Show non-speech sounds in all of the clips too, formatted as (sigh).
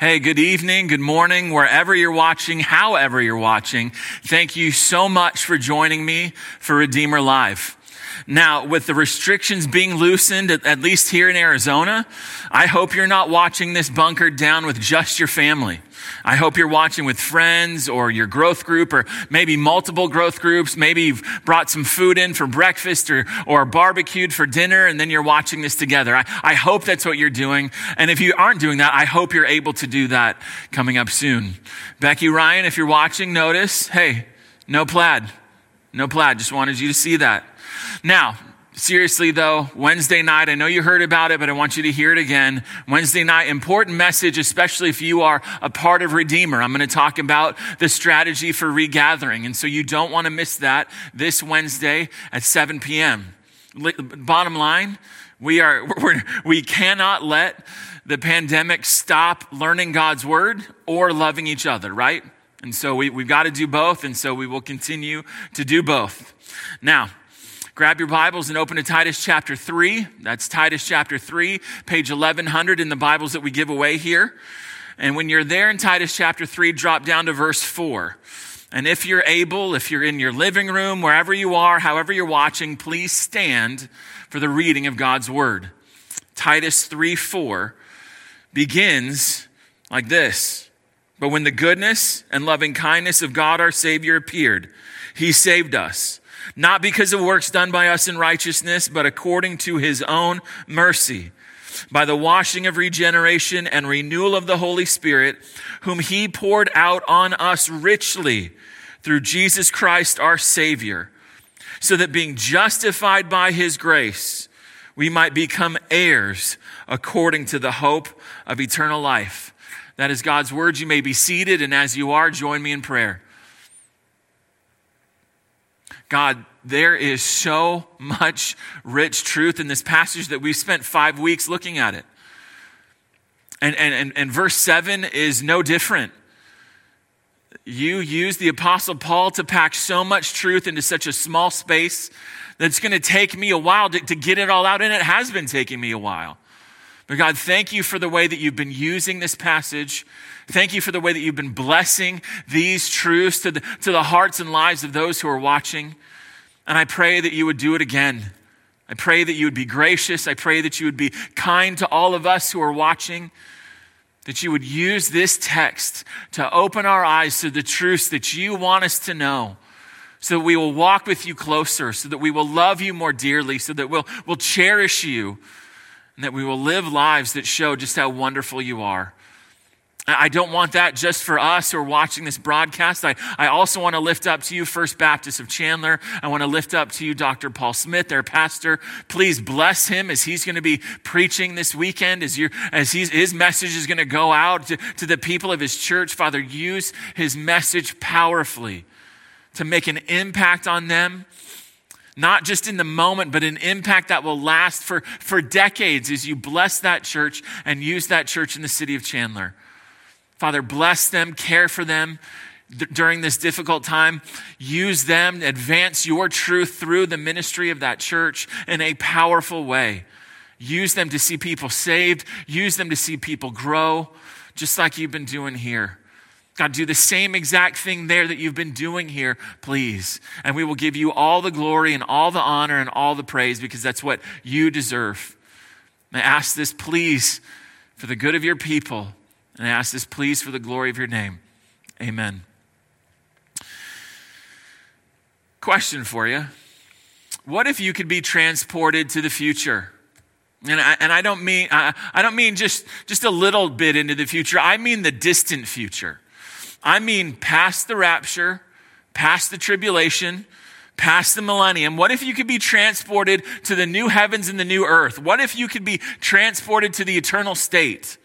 Hey, good evening, good morning, wherever you're watching, however you're watching. Thank you so much for joining me for Redeemer Live. Now, with the restrictions being loosened, at least here in Arizona, I hope you're not watching this bunkered down with just your family. I hope you're watching with friends or your growth group or maybe multiple growth groups. Maybe you've brought some food in for breakfast or, or barbecued for dinner and then you're watching this together. I, I hope that's what you're doing. And if you aren't doing that, I hope you're able to do that coming up soon. Becky Ryan, if you're watching, notice, hey, no plaid. No plaid. Just wanted you to see that. Now, Seriously, though, Wednesday night, I know you heard about it, but I want you to hear it again. Wednesday night, important message, especially if you are a part of Redeemer. I'm going to talk about the strategy for regathering. And so you don't want to miss that this Wednesday at 7 p.m. Bottom line, we are, (laughs) we're, we cannot let the pandemic stop learning God's word or loving each other, right? And so we, we've got to do both. And so we will continue to do both. Now, Grab your Bibles and open to Titus chapter 3. That's Titus chapter 3, page 1100 in the Bibles that we give away here. And when you're there in Titus chapter 3, drop down to verse 4. And if you're able, if you're in your living room, wherever you are, however you're watching, please stand for the reading of God's word. Titus 3 4 begins like this But when the goodness and loving kindness of God our Savior appeared, he saved us not because of works done by us in righteousness, but according to his own mercy, by the washing of regeneration and renewal of the Holy Spirit, whom he poured out on us richly through Jesus Christ our Savior, so that being justified by his grace, we might become heirs according to the hope of eternal life. That is God's word. You may be seated, and as you are, join me in prayer. God, there is so much rich truth in this passage that we've spent five weeks looking at it. And, and, and, and verse 7 is no different. You use the Apostle Paul to pack so much truth into such a small space that it's going to take me a while to, to get it all out, and it has been taking me a while. But God, thank you for the way that you've been using this passage. Thank you for the way that you've been blessing these truths to the, to the hearts and lives of those who are watching. And I pray that you would do it again. I pray that you would be gracious. I pray that you would be kind to all of us who are watching. That you would use this text to open our eyes to the truths that you want us to know so that we will walk with you closer, so that we will love you more dearly, so that we'll, we'll cherish you, and that we will live lives that show just how wonderful you are. I don't want that just for us who are watching this broadcast. I, I also want to lift up to you First Baptist of Chandler. I want to lift up to you Dr. Paul Smith, their pastor. Please bless him as he's going to be preaching this weekend, as, you as he's, his message is going to go out to, to the people of his church. Father, use his message powerfully to make an impact on them not just in the moment, but an impact that will last for, for decades as you bless that church and use that church in the city of Chandler. Father, bless them, care for them during this difficult time. Use them, advance your truth through the ministry of that church in a powerful way. Use them to see people saved, use them to see people grow, just like you've been doing here. God, do the same exact thing there that you've been doing here, please. And we will give you all the glory and all the honor and all the praise because that's what you deserve. I ask this, please, for the good of your people and I ask this, please, for the glory of your name. Amen. Question for you What if you could be transported to the future? And I, and I don't mean I, I don't mean just, just a little bit into the future. I mean the distant future. I mean past the rapture, past the tribulation, past the millennium. What if you could be transported to the new heavens and the new earth? What if you could be transported to the eternal state?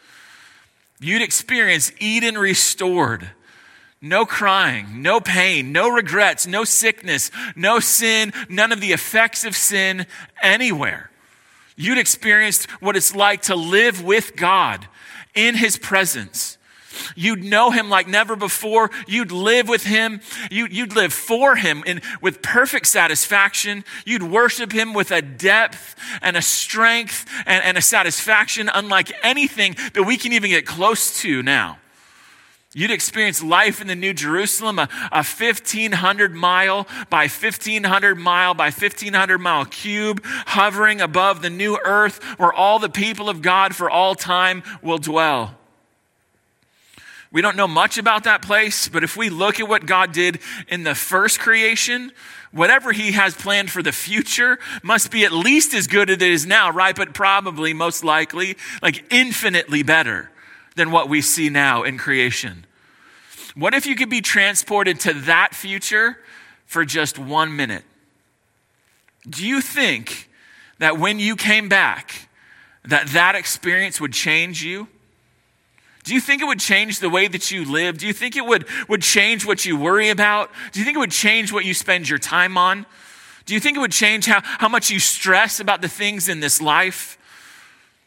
You'd experience Eden restored. No crying, no pain, no regrets, no sickness, no sin, none of the effects of sin anywhere. You'd experience what it's like to live with God in His presence. You'd know him like never before. You'd live with him. You, would live for him in, with perfect satisfaction. You'd worship him with a depth and a strength and, and a satisfaction unlike anything that we can even get close to now. You'd experience life in the New Jerusalem, a, a 1,500 mile by 1,500 mile by 1,500 mile cube, hovering above the new earth where all the people of God for all time will dwell. We don't know much about that place, but if we look at what God did in the first creation, whatever He has planned for the future must be at least as good as it is now, right? But probably, most likely, like infinitely better than what we see now in creation. What if you could be transported to that future for just one minute? Do you think that when you came back, that that experience would change you? Do you think it would change the way that you live? Do you think it would, would change what you worry about? Do you think it would change what you spend your time on? Do you think it would change how, how much you stress about the things in this life?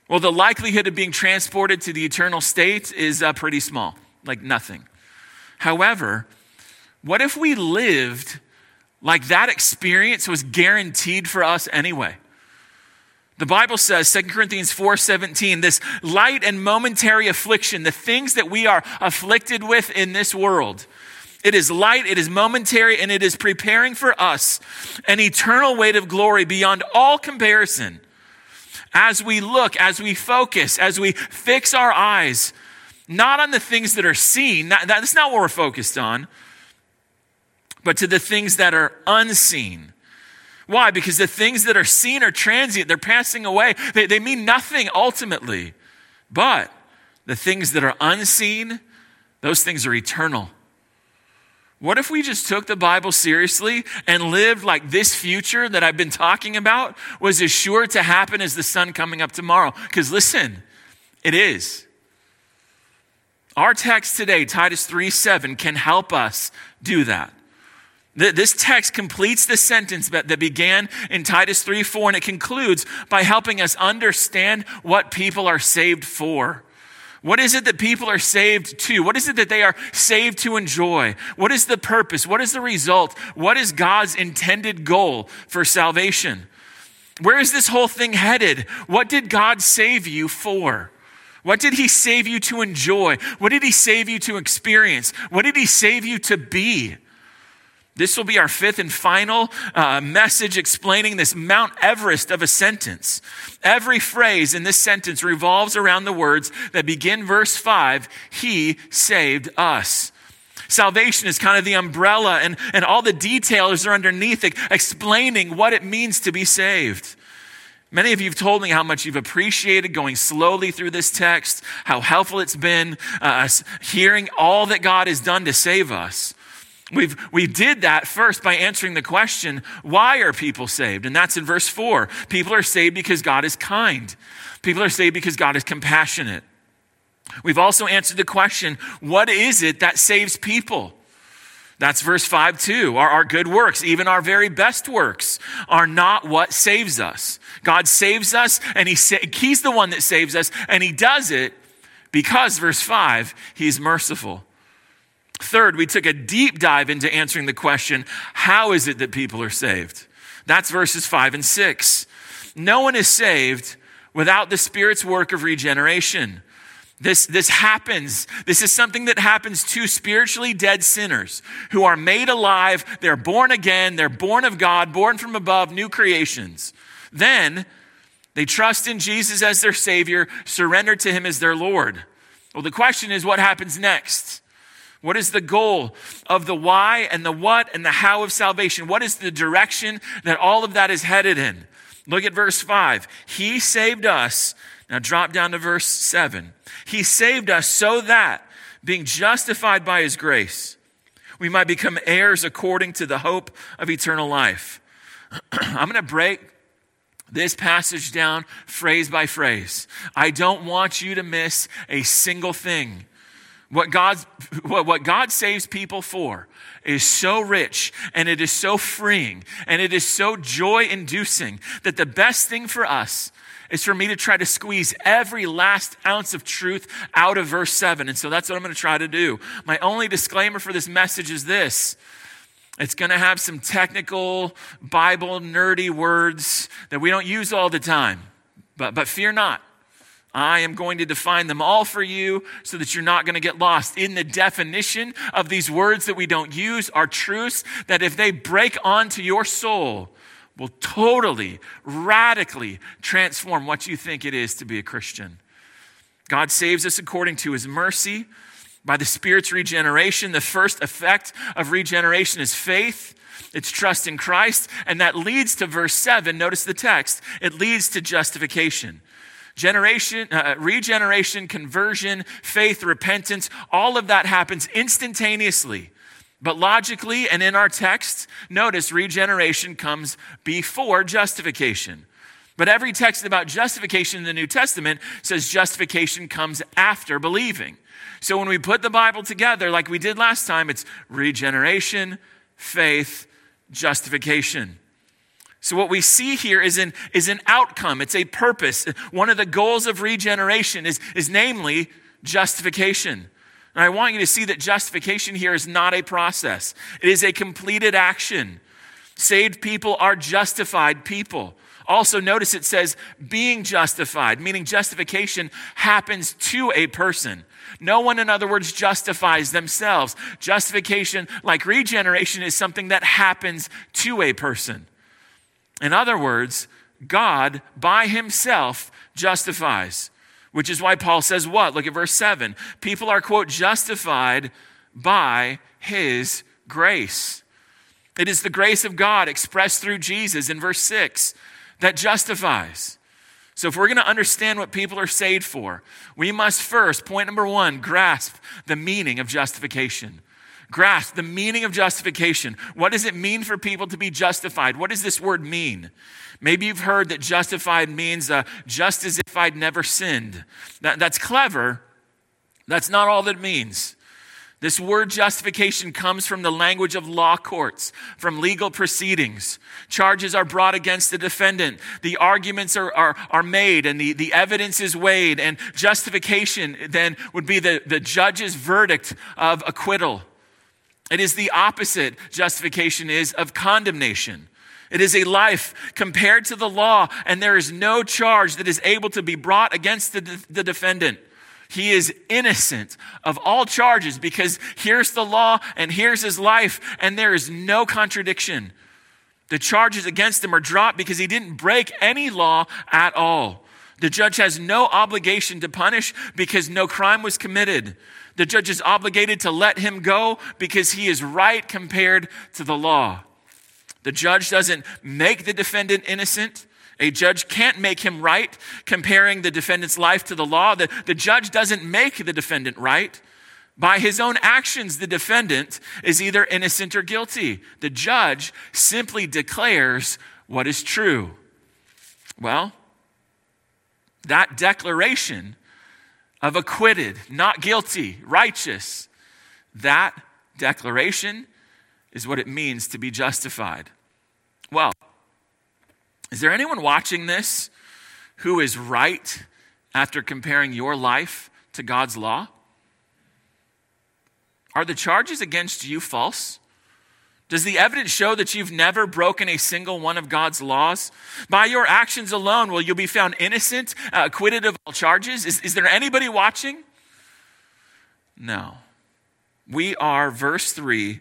Well, the likelihood of being transported to the eternal state is uh, pretty small, like nothing. However, what if we lived like that experience was guaranteed for us anyway? The Bible says, 2 Corinthians 4:17, this light and momentary affliction, the things that we are afflicted with in this world. It is light, it is momentary, and it is preparing for us an eternal weight of glory beyond all comparison. As we look, as we focus, as we fix our eyes, not on the things that are seen, that's not what we're focused on, but to the things that are unseen why? Because the things that are seen are transient, they're passing away, they, they mean nothing ultimately. But the things that are unseen, those things are eternal. What if we just took the Bible seriously and lived like this future that I've been talking about was as sure to happen as the sun coming up tomorrow? Because listen, it is. Our text today, Titus 3 7, can help us do that. This text completes the sentence that began in Titus 3 4, and it concludes by helping us understand what people are saved for. What is it that people are saved to? What is it that they are saved to enjoy? What is the purpose? What is the result? What is God's intended goal for salvation? Where is this whole thing headed? What did God save you for? What did He save you to enjoy? What did He save you to experience? What did He save you to be? This will be our fifth and final uh, message explaining this Mount Everest of a sentence. Every phrase in this sentence revolves around the words that begin verse 5 He saved us. Salvation is kind of the umbrella, and, and all the details are underneath it, explaining what it means to be saved. Many of you have told me how much you've appreciated going slowly through this text, how helpful it's been uh, hearing all that God has done to save us. We've, we did that first by answering the question, why are people saved? And that's in verse 4. People are saved because God is kind. People are saved because God is compassionate. We've also answered the question, what is it that saves people? That's verse 5 too. Our, our good works, even our very best works, are not what saves us. God saves us, and he sa- He's the one that saves us, and He does it because, verse 5, He's merciful. Third, we took a deep dive into answering the question how is it that people are saved? That's verses 5 and 6. No one is saved without the Spirit's work of regeneration. This, this happens. This is something that happens to spiritually dead sinners who are made alive. They're born again. They're born of God, born from above, new creations. Then they trust in Jesus as their Savior, surrender to Him as their Lord. Well, the question is what happens next? What is the goal of the why and the what and the how of salvation? What is the direction that all of that is headed in? Look at verse 5. He saved us. Now drop down to verse 7. He saved us so that, being justified by his grace, we might become heirs according to the hope of eternal life. (clears throat) I'm going to break this passage down phrase by phrase. I don't want you to miss a single thing. What, God, what God saves people for is so rich and it is so freeing and it is so joy inducing that the best thing for us is for me to try to squeeze every last ounce of truth out of verse 7. And so that's what I'm going to try to do. My only disclaimer for this message is this it's going to have some technical, Bible, nerdy words that we don't use all the time. But, but fear not. I am going to define them all for you so that you're not going to get lost. In the definition of these words that we don't use are truths that if they break onto your soul, will totally, radically transform what you think it is to be a Christian. God saves us according to his mercy by the Spirit's regeneration. The first effect of regeneration is faith. It's trust in Christ, and that leads to verse 7. Notice the text. It leads to justification. Generation, uh, regeneration, conversion, faith, repentance, all of that happens instantaneously. But logically and in our text, notice regeneration comes before justification. But every text about justification in the New Testament says justification comes after believing. So when we put the Bible together, like we did last time, it's regeneration, faith, justification. So what we see here is an, is an outcome. It's a purpose. One of the goals of regeneration is, is namely justification. And I want you to see that justification here is not a process. It is a completed action. Saved people are justified people. Also, notice it says being justified, meaning justification happens to a person. No one, in other words, justifies themselves. Justification, like regeneration, is something that happens to a person. In other words, God by himself justifies, which is why Paul says what? Look at verse 7. People are, quote, justified by his grace. It is the grace of God expressed through Jesus in verse 6 that justifies. So, if we're going to understand what people are saved for, we must first, point number one, grasp the meaning of justification grasp the meaning of justification. What does it mean for people to be justified? What does this word mean? Maybe you've heard that justified means uh, just as if I'd never sinned. That, that's clever. That's not all that means. This word justification comes from the language of law courts, from legal proceedings. Charges are brought against the defendant. The arguments are, are, are made and the, the evidence is weighed. And justification then would be the, the judge's verdict of acquittal. It is the opposite, justification is, of condemnation. It is a life compared to the law, and there is no charge that is able to be brought against the, the defendant. He is innocent of all charges because here's the law and here's his life, and there is no contradiction. The charges against him are dropped because he didn't break any law at all. The judge has no obligation to punish because no crime was committed. The judge is obligated to let him go because he is right compared to the law. The judge doesn't make the defendant innocent. A judge can't make him right, comparing the defendant's life to the law. The, the judge doesn't make the defendant right. By his own actions, the defendant is either innocent or guilty. The judge simply declares what is true. Well, that declaration of acquitted, not guilty, righteous, that declaration is what it means to be justified. Well, is there anyone watching this who is right after comparing your life to God's law? Are the charges against you false? Does the evidence show that you've never broken a single one of God's laws? By your actions alone, will you be found innocent, uh, acquitted of all charges? Is, is there anybody watching? No. We are, verse 3,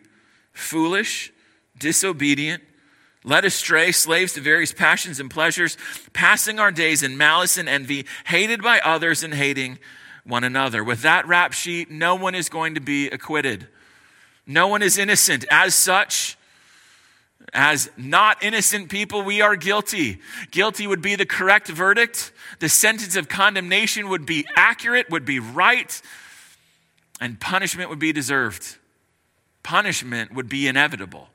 foolish, disobedient, led astray, slaves to various passions and pleasures, passing our days in malice and envy, hated by others and hating one another. With that rap sheet, no one is going to be acquitted. No one is innocent. As such, as not innocent people, we are guilty. Guilty would be the correct verdict. The sentence of condemnation would be accurate, would be right, and punishment would be deserved. Punishment would be inevitable.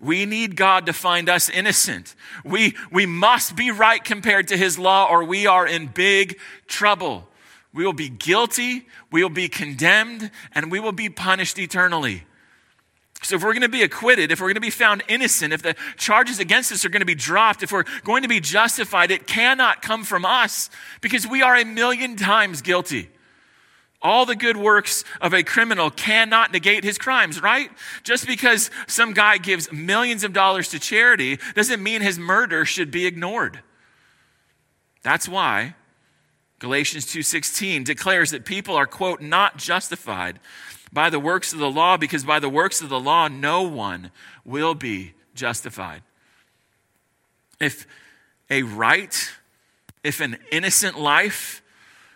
We need God to find us innocent. We, we must be right compared to His law, or we are in big trouble. We will be guilty, we will be condemned, and we will be punished eternally. So, if we're going to be acquitted, if we're going to be found innocent, if the charges against us are going to be dropped, if we're going to be justified, it cannot come from us because we are a million times guilty. All the good works of a criminal cannot negate his crimes, right? Just because some guy gives millions of dollars to charity doesn't mean his murder should be ignored. That's why Galatians 2:16 declares that people are quote not justified by the works of the law because by the works of the law no one will be justified. If a right, if an innocent life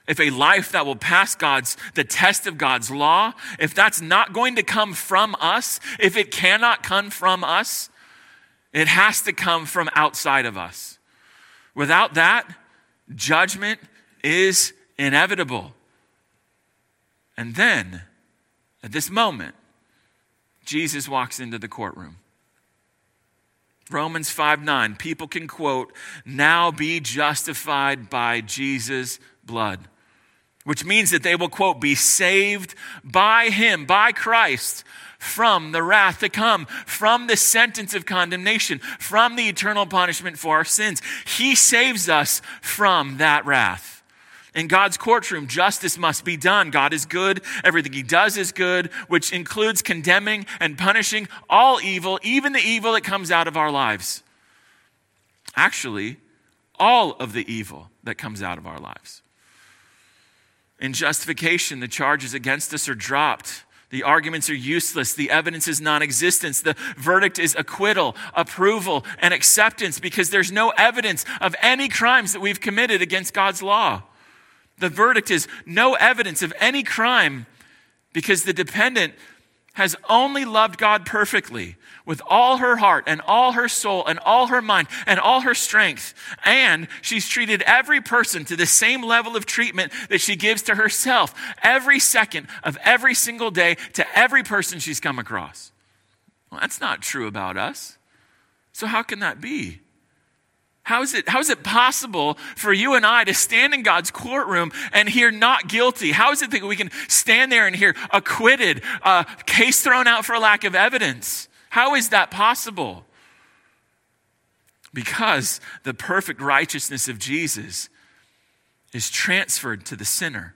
if a life that will pass God's, the test of God's law, if that's not going to come from us, if it cannot come from us, it has to come from outside of us. Without that, judgment is inevitable. And then, at this moment, Jesus walks into the courtroom. Romans 5 9, people can quote, now be justified by Jesus' blood which means that they will, quote, be saved by him, by Christ, from the wrath to come, from the sentence of condemnation, from the eternal punishment for our sins. He saves us from that wrath. In God's courtroom, justice must be done. God is good. Everything he does is good, which includes condemning and punishing all evil, even the evil that comes out of our lives. Actually, all of the evil that comes out of our lives. In justification, the charges against us are dropped. The arguments are useless. The evidence is non existence. The verdict is acquittal, approval, and acceptance because there's no evidence of any crimes that we've committed against God's law. The verdict is no evidence of any crime because the dependent has only loved God perfectly with all her heart and all her soul and all her mind and all her strength. And she's treated every person to the same level of treatment that she gives to herself every second of every single day to every person she's come across. Well, that's not true about us. So, how can that be? How is, it, how is it possible for you and I to stand in God's courtroom and hear not guilty? How is it that we can stand there and hear acquitted, uh, case thrown out for lack of evidence? How is that possible? Because the perfect righteousness of Jesus is transferred to the sinner.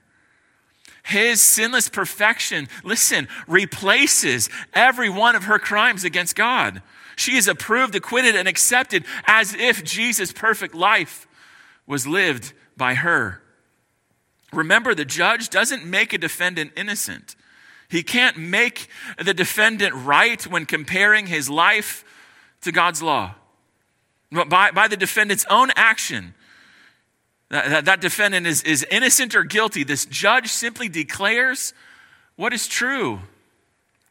His sinless perfection, listen, replaces every one of her crimes against God. She is approved, acquitted, and accepted as if Jesus' perfect life was lived by her. Remember, the judge doesn't make a defendant innocent. He can't make the defendant right when comparing his life to God's law. By, by the defendant's own action, that, that, defendant is, is innocent or guilty. This judge simply declares what is true.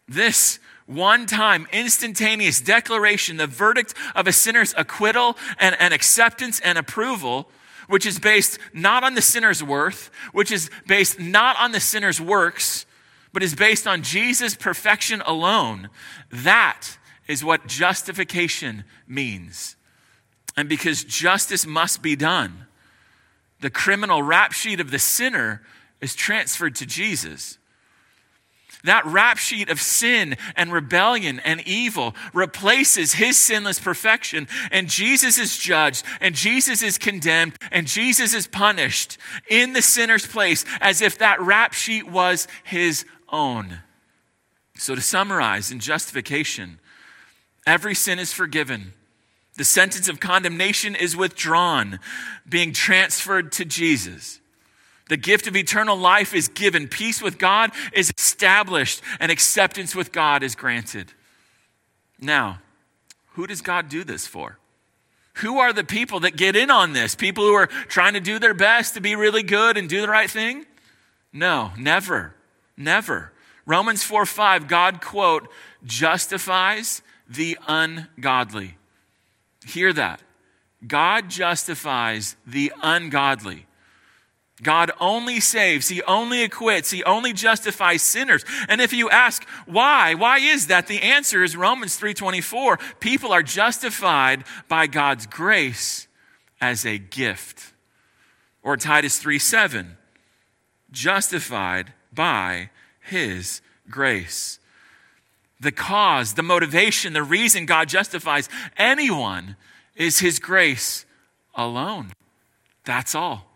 This one time, instantaneous declaration, the verdict of a sinner's acquittal and, and acceptance and approval, which is based not on the sinner's worth, which is based not on the sinner's works, but is based on Jesus' perfection alone. That is what justification means. And because justice must be done, the criminal rap sheet of the sinner is transferred to Jesus. That rap sheet of sin and rebellion and evil replaces his sinless perfection, and Jesus is judged, and Jesus is condemned, and Jesus is punished in the sinner's place as if that rap sheet was his own. So, to summarize, in justification, every sin is forgiven. The sentence of condemnation is withdrawn, being transferred to Jesus. The gift of eternal life is given, peace with God is established, and acceptance with God is granted. Now, who does God do this for? Who are the people that get in on this? People who are trying to do their best to be really good and do the right thing? No, never. Never. Romans 4 5, God, quote, justifies the ungodly. Hear that. God justifies the ungodly. God only saves, He only acquits, He only justifies sinners. And if you ask why, why is that? The answer is Romans 3:24. People are justified by God's grace as a gift. Or Titus 3:7, justified by his grace. The cause, the motivation, the reason God justifies anyone is His grace alone. That's all.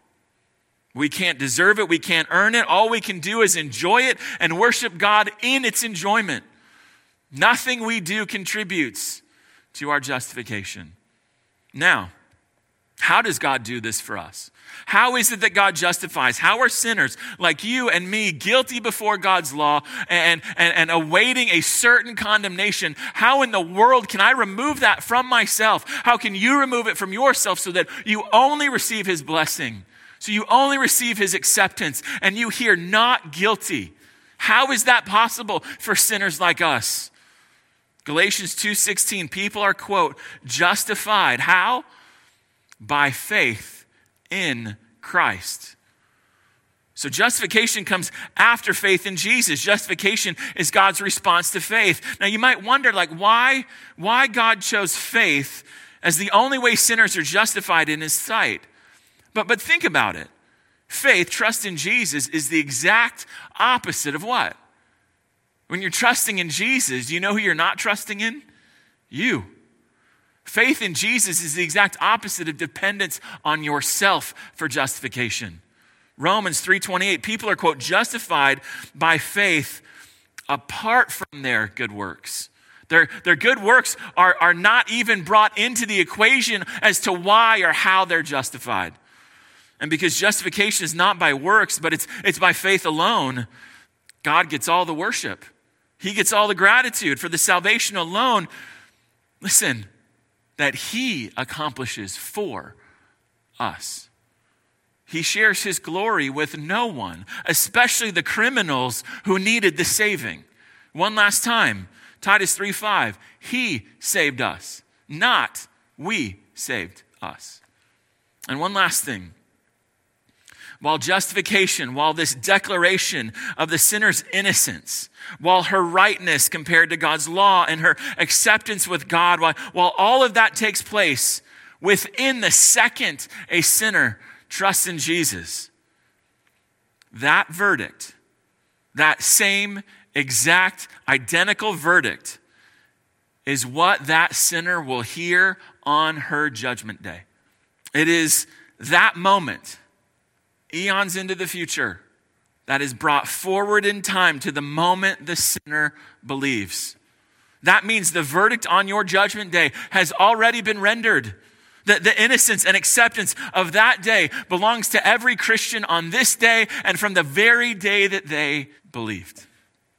We can't deserve it. We can't earn it. All we can do is enjoy it and worship God in its enjoyment. Nothing we do contributes to our justification. Now, how does God do this for us? How is it that God justifies? How are sinners like you and me guilty before God's law and, and, and awaiting a certain condemnation? How in the world can I remove that from myself? How can you remove it from yourself so that you only receive his blessing? So you only receive his acceptance and you hear not guilty. How is that possible for sinners like us? Galatians 2:16 people are quote justified how? By faith in Christ. So justification comes after faith in Jesus. Justification is God's response to faith. Now you might wonder like why why God chose faith as the only way sinners are justified in his sight. But but think about it. Faith, trust in Jesus is the exact opposite of what? When you're trusting in Jesus, you know who you're not trusting in? You. Faith in Jesus is the exact opposite of dependence on yourself for justification. Romans 3:28 people are quote justified by faith apart from their good works. Their, their good works are, are not even brought into the equation as to why or how they're justified. And because justification is not by works, but it's, it's by faith alone, God gets all the worship. He gets all the gratitude for the salvation alone. Listen, that He accomplishes for us. He shares His glory with no one, especially the criminals who needed the saving. One last time, Titus 3 5. He saved us, not we saved us. And one last thing while justification, while this declaration of the sinner's innocence, while her rightness compared to God's law and her acceptance with God, while, while all of that takes place, within the second a sinner trusts in Jesus, that verdict, that same exact identical verdict, is what that sinner will hear on her judgment day. It is that moment eons into the future that is brought forward in time to the moment the sinner believes. That means the verdict on your judgment day has already been rendered. The, the innocence and acceptance of that day belongs to every Christian on this day and from the very day that they believed.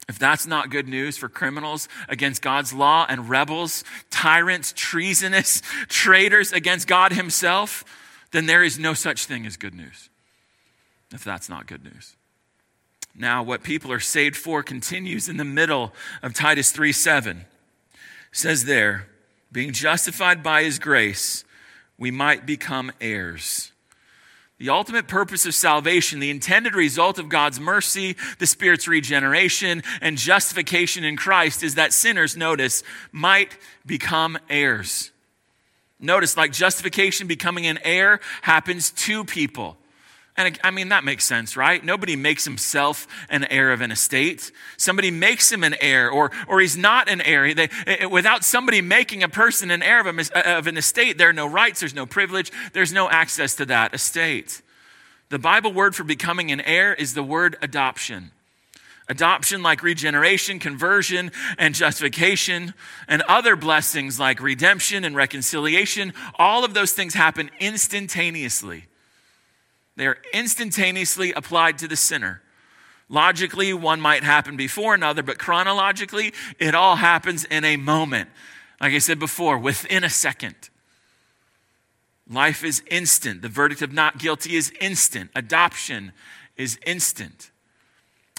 If that's not good news for criminals against God's law and rebels, tyrants, treasonous, traitors against God Himself, then there is no such thing as good news if that's not good news. Now, what people are saved for continues in the middle of Titus 3 7. It says there, being justified by his grace, we might become heirs. The ultimate purpose of salvation, the intended result of God's mercy, the Spirit's regeneration, and justification in Christ is that sinners, notice, might become heirs. Notice, like justification, becoming an heir happens to people. And I mean, that makes sense, right? Nobody makes himself an heir of an estate. Somebody makes him an heir, or, or he's not an heir. They, without somebody making a person an heir of, a, uh, of an estate, there are no rights, there's no privilege, there's no access to that estate. The Bible word for becoming an heir is the word adoption. Adoption, like regeneration, conversion, and justification, and other blessings like redemption and reconciliation, all of those things happen instantaneously. They are instantaneously applied to the sinner. Logically, one might happen before another, but chronologically, it all happens in a moment. Like I said before, within a second. Life is instant. The verdict of not guilty is instant. Adoption is instant.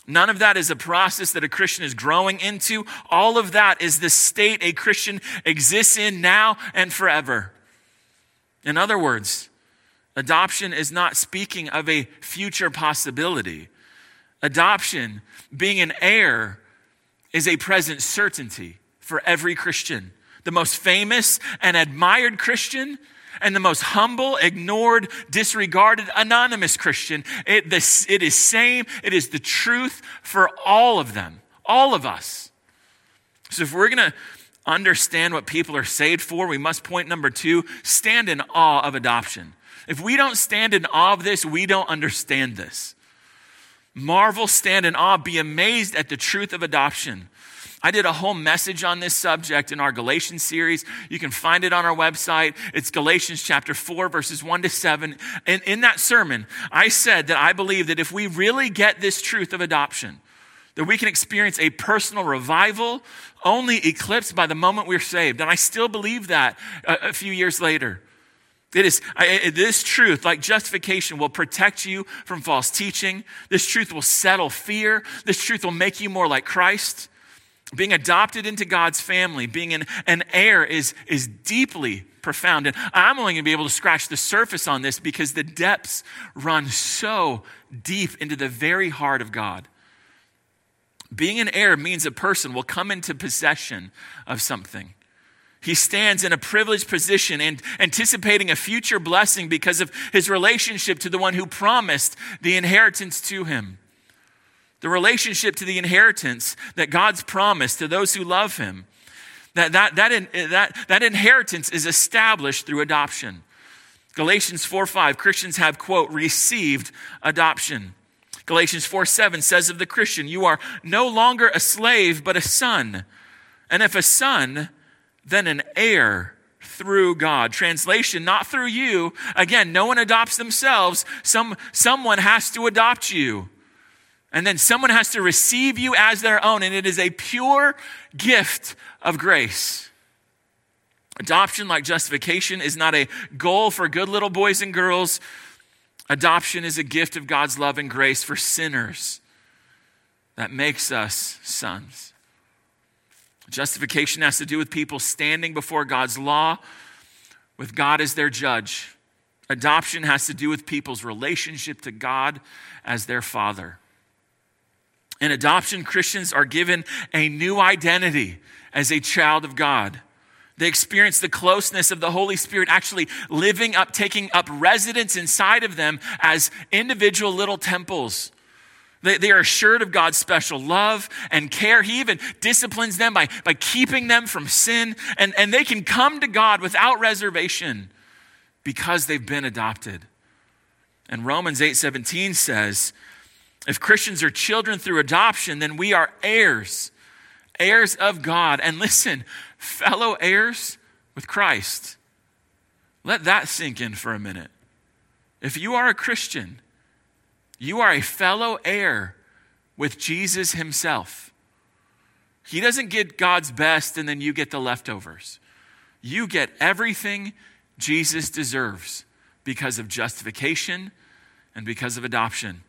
None of that is a process that a Christian is growing into. All of that is the state a Christian exists in now and forever. In other words, Adoption is not speaking of a future possibility. Adoption, being an heir, is a present certainty for every Christian. The most famous and admired Christian and the most humble, ignored, disregarded, anonymous Christian. It, this, it is same. It is the truth for all of them, all of us. So if we're going to understand what people are saved for, we must point number two stand in awe of adoption. If we don't stand in awe of this, we don't understand this. Marvel, stand in awe, be amazed at the truth of adoption. I did a whole message on this subject in our Galatians series. You can find it on our website. It's Galatians chapter 4, verses 1 to 7. And in that sermon, I said that I believe that if we really get this truth of adoption, that we can experience a personal revival only eclipsed by the moment we're saved. And I still believe that a, a few years later. It is I, this truth, like justification, will protect you from false teaching. This truth will settle fear. This truth will make you more like Christ. Being adopted into God's family, being an, an heir, is, is deeply profound. And I'm only going to be able to scratch the surface on this because the depths run so deep into the very heart of God. Being an heir means a person will come into possession of something. He stands in a privileged position and anticipating a future blessing because of his relationship to the one who promised the inheritance to him. The relationship to the inheritance that God's promised to those who love him. That, that, that, that, that inheritance is established through adoption. Galatians 4 5, Christians have, quote, received adoption. Galatians 4 7 says of the Christian, You are no longer a slave, but a son. And if a son, then an heir through God. Translation, not through you. Again, no one adopts themselves. Some, someone has to adopt you. And then someone has to receive you as their own. And it is a pure gift of grace. Adoption, like justification, is not a goal for good little boys and girls. Adoption is a gift of God's love and grace for sinners that makes us sons. Justification has to do with people standing before God's law with God as their judge. Adoption has to do with people's relationship to God as their father. In adoption, Christians are given a new identity as a child of God. They experience the closeness of the Holy Spirit actually living up, taking up residence inside of them as individual little temples they, they are assured of God's special love and care. He even disciplines them by, by keeping them from sin, and, and they can come to God without reservation because they've been adopted. And Romans 8:17 says, if Christians are children through adoption, then we are heirs, heirs of God. And listen, fellow heirs with Christ. Let that sink in for a minute. If you are a Christian, you are a fellow heir with Jesus himself. He doesn't get God's best and then you get the leftovers. You get everything Jesus deserves because of justification and because of adoption.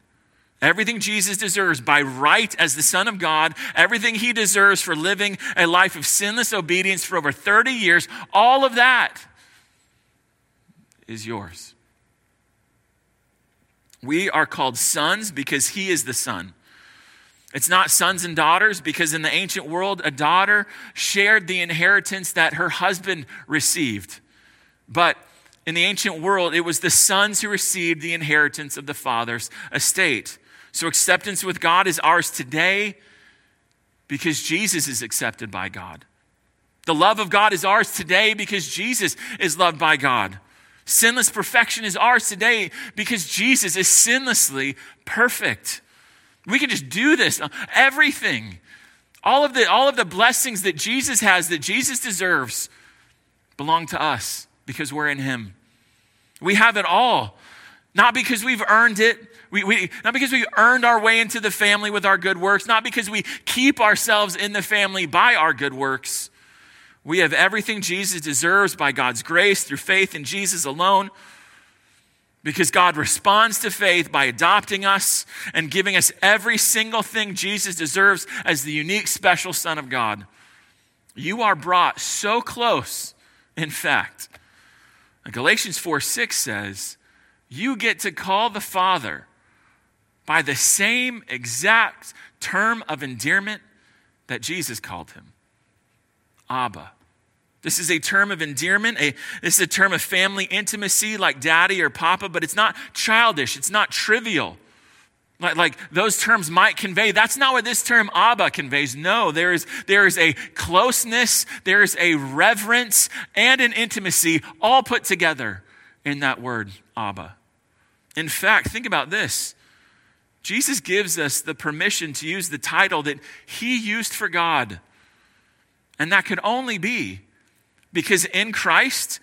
Everything Jesus deserves by right as the Son of God, everything he deserves for living a life of sinless obedience for over 30 years, all of that is yours. We are called sons because he is the son. It's not sons and daughters because in the ancient world, a daughter shared the inheritance that her husband received. But in the ancient world, it was the sons who received the inheritance of the father's estate. So acceptance with God is ours today because Jesus is accepted by God. The love of God is ours today because Jesus is loved by God. Sinless perfection is ours today because Jesus is sinlessly perfect. We can just do this. Everything, all of the, all of the blessings that Jesus has, that Jesus deserves, belong to us because we're in Him. We have it all, not because we've earned it. We, we, not because we earned our way into the family with our good works, not because we keep ourselves in the family by our good works, we have everything Jesus deserves by God's grace through faith in Jesus alone. Because God responds to faith by adopting us and giving us every single thing Jesus deserves as the unique, special Son of God. You are brought so close, in fact. Galatians 4 6 says, You get to call the Father by the same exact term of endearment that Jesus called him Abba. This is a term of endearment. A, this is a term of family intimacy like daddy or papa, but it's not childish. It's not trivial. Like, like, those terms might convey. That's not what this term Abba conveys. No, there is, there is a closeness, there is a reverence, and an intimacy all put together in that word, Abba. In fact, think about this. Jesus gives us the permission to use the title that he used for God. And that could only be because in Christ,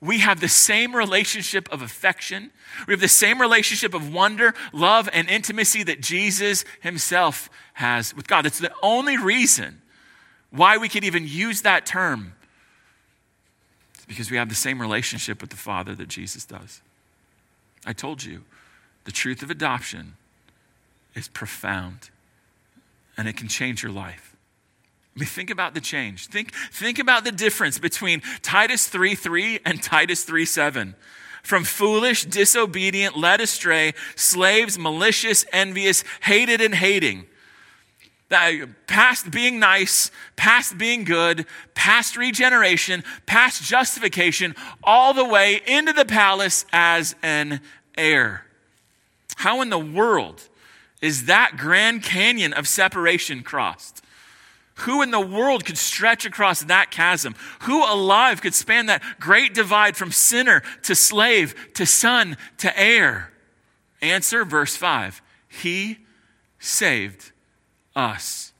we have the same relationship of affection. We have the same relationship of wonder, love, and intimacy that Jesus himself has with God. That's the only reason why we could even use that term. It's because we have the same relationship with the Father that Jesus does. I told you, the truth of adoption is profound and it can change your life. I mean, think about the change. Think, think about the difference between Titus 3 3 and Titus 3 7. From foolish, disobedient, led astray, slaves, malicious, envious, hated, and hating. Past being nice, past being good, past regeneration, past justification, all the way into the palace as an heir. How in the world is that Grand Canyon of separation crossed? Who in the world could stretch across that chasm? Who alive could span that great divide from sinner to slave to son to heir? Answer, verse 5 He saved us.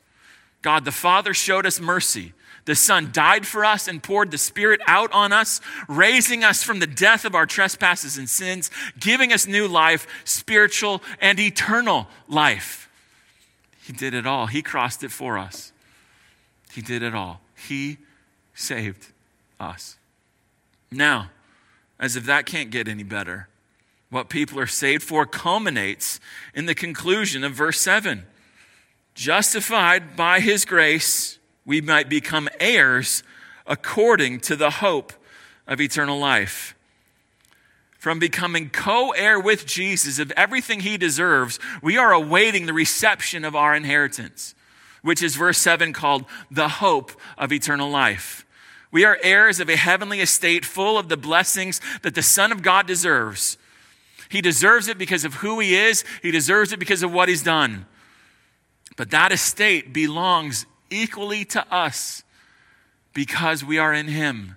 God the Father showed us mercy. The Son died for us and poured the Spirit out on us, raising us from the death of our trespasses and sins, giving us new life, spiritual and eternal life. He did it all, He crossed it for us. He did it all. He saved us. Now, as if that can't get any better, what people are saved for culminates in the conclusion of verse 7. Justified by his grace, we might become heirs according to the hope of eternal life. From becoming co heir with Jesus of everything he deserves, we are awaiting the reception of our inheritance which is verse 7 called the hope of eternal life. We are heirs of a heavenly estate full of the blessings that the Son of God deserves. He deserves it because of who he is, he deserves it because of what he's done. But that estate belongs equally to us because we are in him.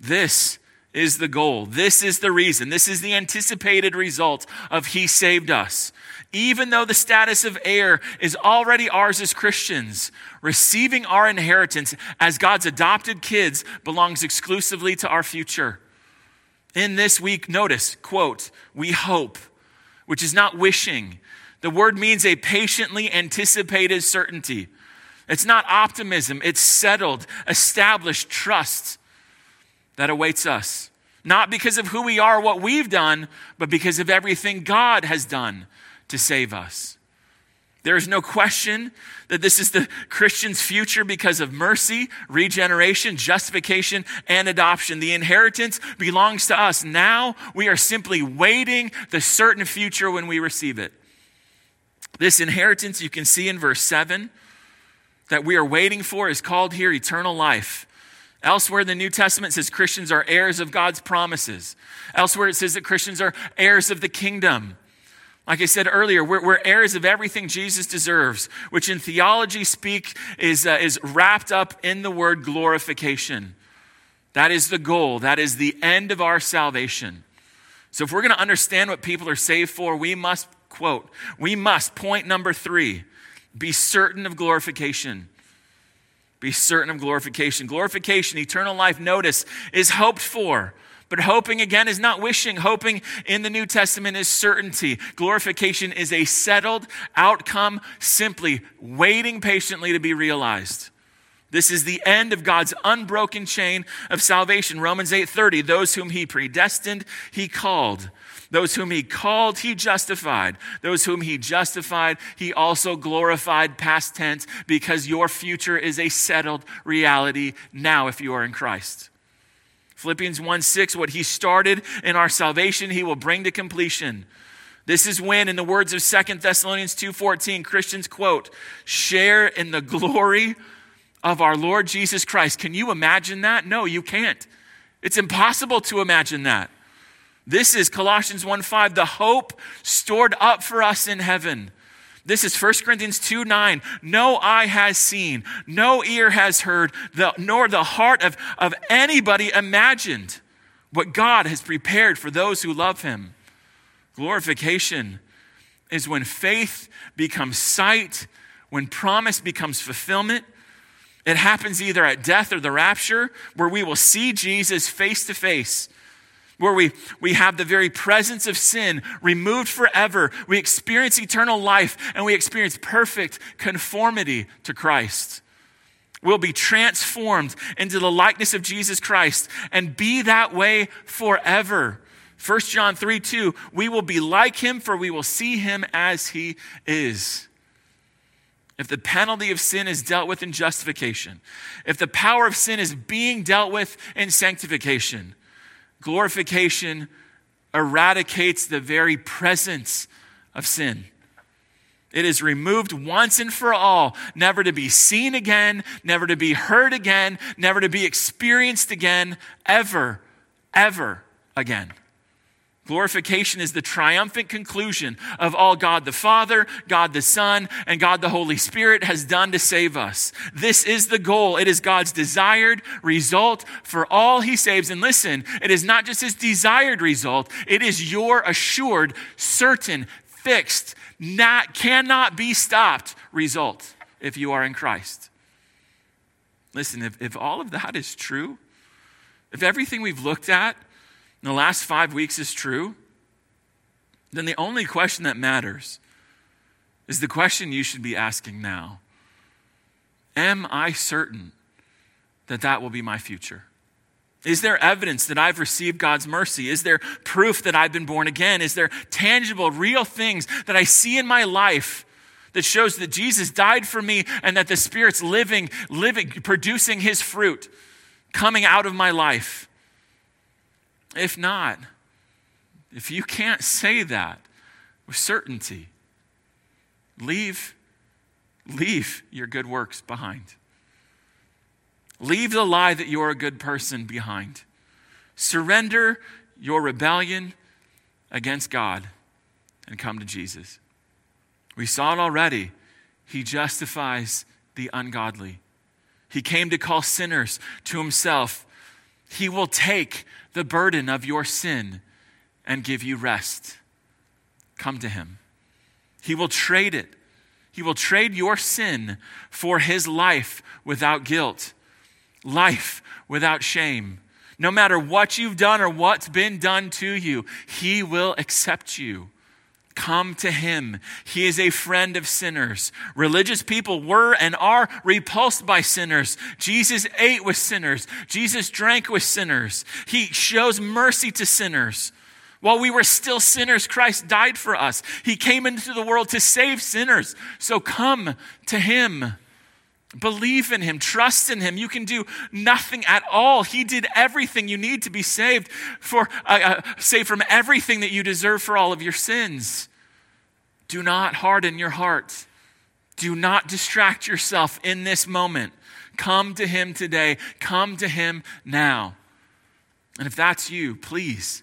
This is the goal. This is the reason. This is the anticipated result of He saved us even though the status of heir is already ours as Christians, receiving our inheritance as God's adopted kids belongs exclusively to our future. In this week, notice, quote, we hope, which is not wishing. The word means a patiently anticipated certainty. It's not optimism, it's settled, established trust that awaits us. Not because of who we are, what we've done, but because of everything God has done to save us. There is no question that this is the Christian's future because of mercy, regeneration, justification, and adoption. The inheritance belongs to us. Now we are simply waiting the certain future when we receive it. This inheritance you can see in verse 7 that we are waiting for is called here eternal life. Elsewhere in the New Testament says Christians are heirs of God's promises. Elsewhere it says that Christians are heirs of the kingdom. Like I said earlier, we're, we're, heirs of everything Jesus deserves, which in theology speak is, uh, is wrapped up in the word glorification. That is the goal, that is the end of our salvation. So, if we're going to understand what people are saved for, we must, quote, we must, point number three, be certain of glorification. Be certain of glorification. Glorification, eternal life, notice, is hoped for but hoping again is not wishing. Hoping in the New Testament is certainty. Glorification is a settled outcome, simply waiting patiently to be realized. This is the end of God's unbroken chain of salvation. Romans 8:30, those whom he predestined, he called. Those whom he called, he justified. Those whom he justified, he also glorified past tense because your future is a settled reality now if you are in Christ. Philippians 1 6, what he started in our salvation, he will bring to completion. This is when, in the words of 2 Thessalonians 2:14, Christians quote, share in the glory of our Lord Jesus Christ. Can you imagine that? No, you can't. It's impossible to imagine that. This is Colossians 1:5, the hope stored up for us in heaven. This is 1 Corinthians 2 9. No eye has seen, no ear has heard, the, nor the heart of, of anybody imagined what God has prepared for those who love him. Glorification is when faith becomes sight, when promise becomes fulfillment. It happens either at death or the rapture, where we will see Jesus face to face where we, we have the very presence of sin removed forever. We experience eternal life and we experience perfect conformity to Christ. We'll be transformed into the likeness of Jesus Christ and be that way forever. 1 John 3 2, we will be like him, for we will see him as he is. If the penalty of sin is dealt with in justification, if the power of sin is being dealt with in sanctification, Glorification eradicates the very presence of sin. It is removed once and for all, never to be seen again, never to be heard again, never to be experienced again, ever, ever again. Glorification is the triumphant conclusion of all God the Father, God the Son, and God the Holy Spirit has done to save us. This is the goal. It is God's desired result for all he saves. And listen, it is not just his desired result, it is your assured, certain, fixed, not, cannot be stopped result if you are in Christ. Listen, if, if all of that is true, if everything we've looked at in the last five weeks is true, then the only question that matters is the question you should be asking now Am I certain that that will be my future? Is there evidence that I've received God's mercy? Is there proof that I've been born again? Is there tangible, real things that I see in my life that shows that Jesus died for me and that the Spirit's living, living, producing his fruit coming out of my life? If not, if you can't say that with certainty, leave, leave your good works behind. Leave the lie that you're a good person behind. Surrender your rebellion against God and come to Jesus. We saw it already. He justifies the ungodly. He came to call sinners to himself. He will take the burden of your sin and give you rest. Come to Him. He will trade it. He will trade your sin for His life without guilt, life without shame. No matter what you've done or what's been done to you, He will accept you. Come to him. He is a friend of sinners. Religious people were and are repulsed by sinners. Jesus ate with sinners. Jesus drank with sinners. He shows mercy to sinners. While we were still sinners, Christ died for us. He came into the world to save sinners. So come to him. Believe in him, trust in him. You can do nothing at all. He did everything you need to be saved for uh, uh, saved from everything that you deserve for all of your sins. Do not harden your hearts. Do not distract yourself in this moment. Come to him today. Come to him now. And if that's you, please,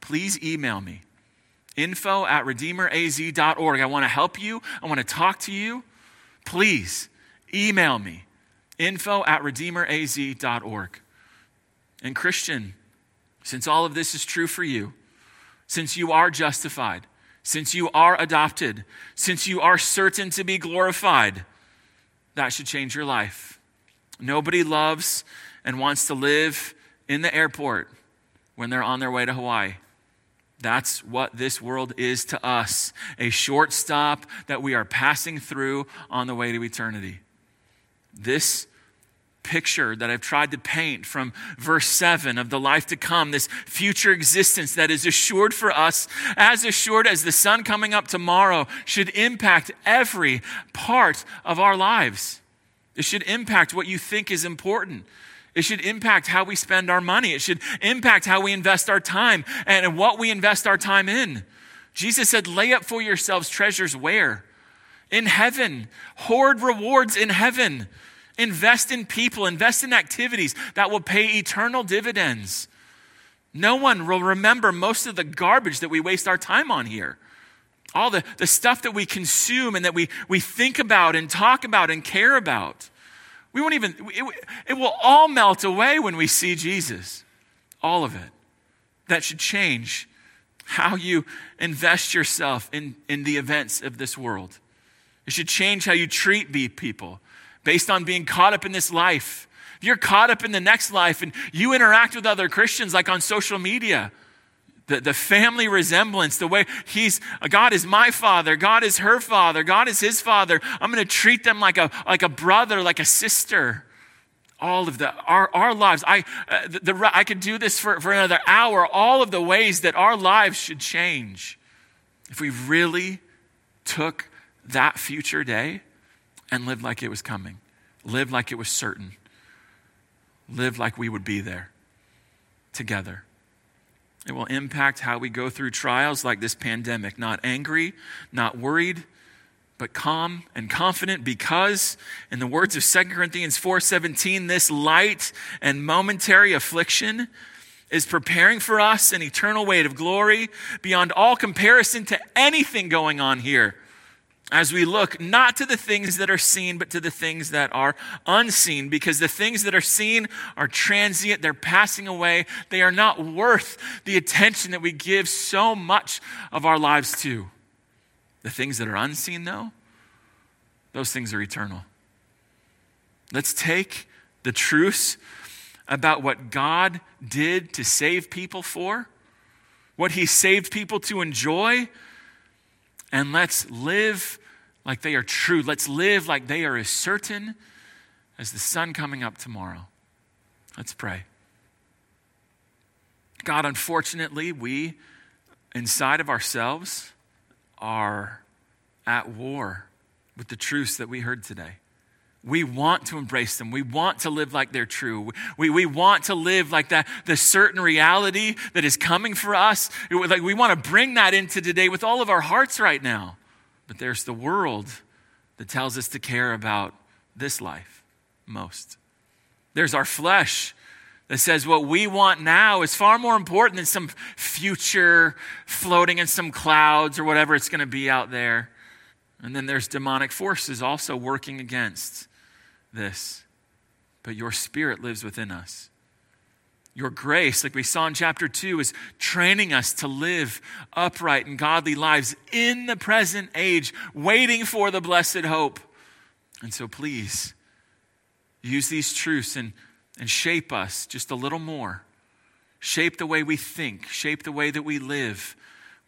please email me. Info at redeemeraz.org. I want to help you. I want to talk to you. Please email me. Info at redeemeraz.org. And Christian, since all of this is true for you, since you are justified, since you are adopted, since you are certain to be glorified, that should change your life. Nobody loves and wants to live in the airport when they're on their way to Hawaii. That's what this world is to us a short stop that we are passing through on the way to eternity. This picture that I've tried to paint from verse 7 of the life to come, this future existence that is assured for us, as assured as the sun coming up tomorrow, should impact every part of our lives. It should impact what you think is important. It should impact how we spend our money. It should impact how we invest our time and what we invest our time in. Jesus said, Lay up for yourselves treasures where? In heaven. Hoard rewards in heaven. Invest in people, invest in activities that will pay eternal dividends. No one will remember most of the garbage that we waste our time on here. all the, the stuff that we consume and that we, we think about and talk about and care about. We won't even, it, it will all melt away when we see Jesus. All of it. That should change how you invest yourself in, in the events of this world. It should change how you treat people based on being caught up in this life. If you're caught up in the next life and you interact with other Christians like on social media, the, the family resemblance, the way he's, God is my father, God is her father, God is his father. I'm going to treat them like a, like a brother, like a sister. All of the, our, our lives. I, uh, the, the, I could do this for, for another hour. All of the ways that our lives should change if we really took that future day and lived like it was coming, lived like it was certain, lived like we would be there together. It will impact how we go through trials like this pandemic. Not angry, not worried, but calm and confident because in the words of 2 Corinthians 4:17 this light and momentary affliction is preparing for us an eternal weight of glory beyond all comparison to anything going on here as we look not to the things that are seen, but to the things that are unseen, because the things that are seen are transient, they're passing away, they are not worth the attention that we give so much of our lives to. The things that are unseen, though, those things are eternal. Let's take the truths about what God did to save people for, what He saved people to enjoy and let's live like they are true. Let's live like they are as certain as the sun coming up tomorrow. Let's pray. God, unfortunately, we inside of ourselves are at war with the truths that we heard today. We want to embrace them. We want to live like they're true. We, we want to live like that, the certain reality that is coming for us. Like we want to bring that into today with all of our hearts right now. But there's the world that tells us to care about this life most. There's our flesh that says what we want now is far more important than some future floating in some clouds or whatever it's going to be out there. And then there's demonic forces also working against this, but your spirit lives within us. Your grace, like we saw in chapter 2, is training us to live upright and godly lives in the present age, waiting for the blessed hope. And so please use these truths and, and shape us just a little more. Shape the way we think, shape the way that we live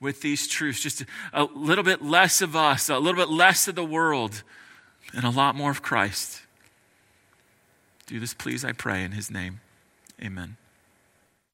with these truths. Just a little bit less of us, a little bit less of the world, and a lot more of Christ. Do this, please, I pray, in his name. Amen.